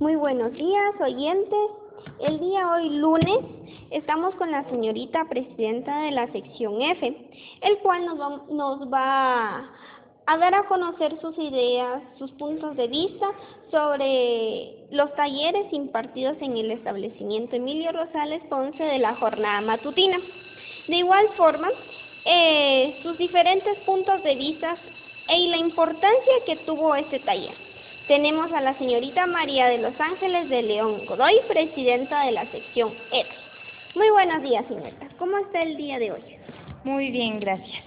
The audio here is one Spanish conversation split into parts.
Muy buenos días, oyentes. El día hoy lunes estamos con la señorita presidenta de la sección F, el cual nos va, a dar a conocer sus ideas, sus puntos de vista sobre los talleres impartidos en el establecimiento Emilio Rosales Ponce de la jornada matutina. De igual forma, eh, sus diferentes puntos de vista y la importancia que tuvo este taller. Tenemos a la señorita María de los Ángeles de León Godoy, presidenta de la sección F. Muy buenos días, señorita. ¿Cómo está el día de hoy? Muy bien, gracias.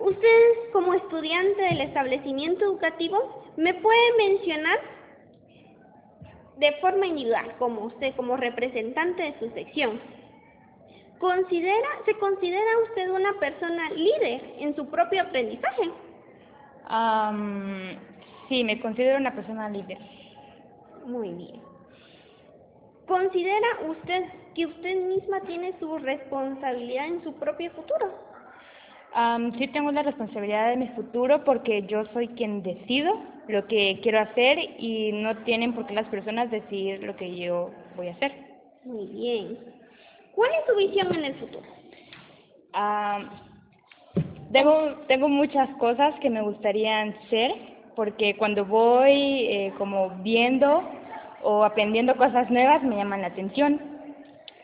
Usted, como estudiante del establecimiento educativo, ¿me puede mencionar de forma individual, como usted, como representante de su sección? ¿Considera, ¿Se considera usted una persona líder en su propio aprendizaje? Um, sí, me considero una persona líder. Muy bien. ¿Considera usted que usted misma tiene su responsabilidad en su propio futuro? Um, sí tengo la responsabilidad de mi futuro porque yo soy quien decido lo que quiero hacer y no tienen por qué las personas decidir lo que yo voy a hacer. Muy bien. ¿Cuál es su visión en el futuro? Um, tengo, tengo muchas cosas que me gustaría ser porque cuando voy eh, como viendo o aprendiendo cosas nuevas me llaman la atención,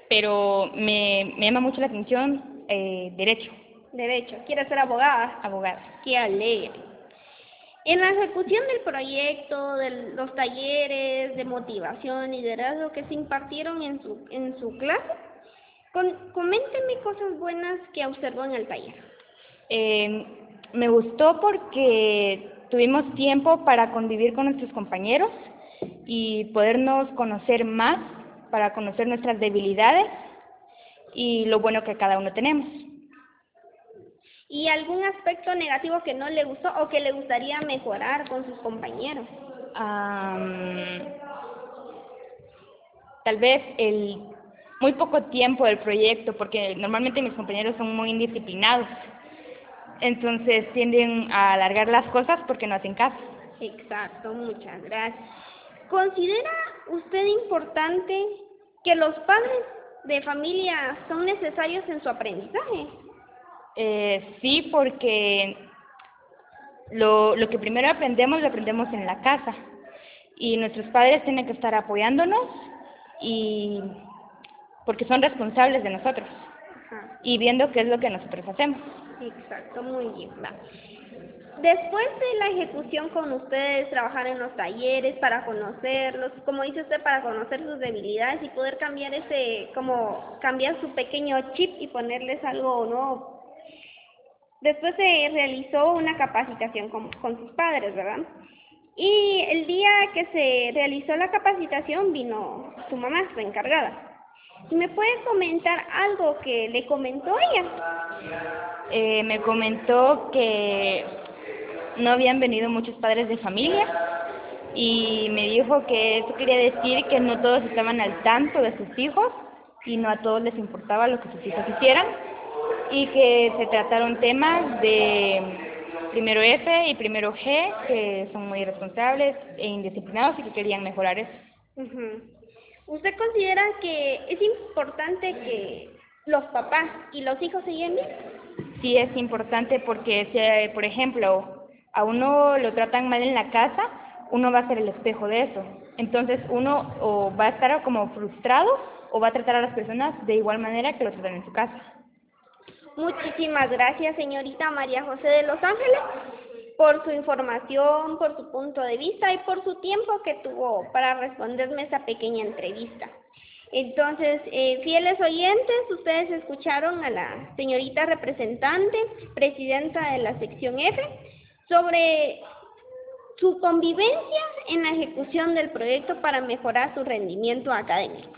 pero me, me llama mucho la atención eh, derecho. Derecho. ¿Quiere ser abogada? Abogada. Qué alegre. En la ejecución del proyecto, de los talleres de motivación y liderazgo que se impartieron en su, en su clase, con, coménteme cosas buenas que observó en el taller. Eh, me gustó porque tuvimos tiempo para convivir con nuestros compañeros y podernos conocer más, para conocer nuestras debilidades y lo bueno que cada uno tenemos. ¿Y algún aspecto negativo que no le gustó o que le gustaría mejorar con sus compañeros? Um, tal vez el muy poco tiempo del proyecto, porque normalmente mis compañeros son muy indisciplinados. Entonces tienden a alargar las cosas porque no hacen caso. Exacto, muchas gracias. ¿Considera usted importante que los padres de familia son necesarios en su aprendizaje? Eh, sí, porque lo, lo que primero aprendemos lo aprendemos en la casa y nuestros padres tienen que estar apoyándonos y porque son responsables de nosotros. Y viendo qué es lo que nosotros hacemos. Exacto, muy bien. Después de la ejecución con ustedes, trabajar en los talleres para conocerlos, como dice usted, para conocer sus debilidades y poder cambiar ese, como cambiar su pequeño chip y ponerles algo nuevo. Después se realizó una capacitación con, con sus padres, ¿verdad? Y el día que se realizó la capacitación vino su mamá, su encargada. ¿Me puede comentar algo que le comentó ella? Eh, me comentó que no habían venido muchos padres de familia y me dijo que eso quería decir que no todos estaban al tanto de sus hijos y no a todos les importaba lo que sus hijos hicieran y que se trataron temas de primero F y primero G que son muy irresponsables e indisciplinados y que querían mejorar eso. Uh ¿Usted considera que es importante que los papás y los hijos se lleven bien? Sí, es importante porque, si, por ejemplo, a uno lo tratan mal en la casa, uno va a ser el espejo de eso. Entonces uno o va a estar como frustrado o va a tratar a las personas de igual manera que lo tratan en su casa. Muchísimas gracias, señorita María José de Los Ángeles, por su información, por su punto de vista y por su tiempo que tuvo para responderme esa pequeña entrevista. Entonces, eh, fieles oyentes, ustedes escucharon a la señorita representante, presidenta de la sección F, sobre su convivencia en la ejecución del proyecto para mejorar su rendimiento académico.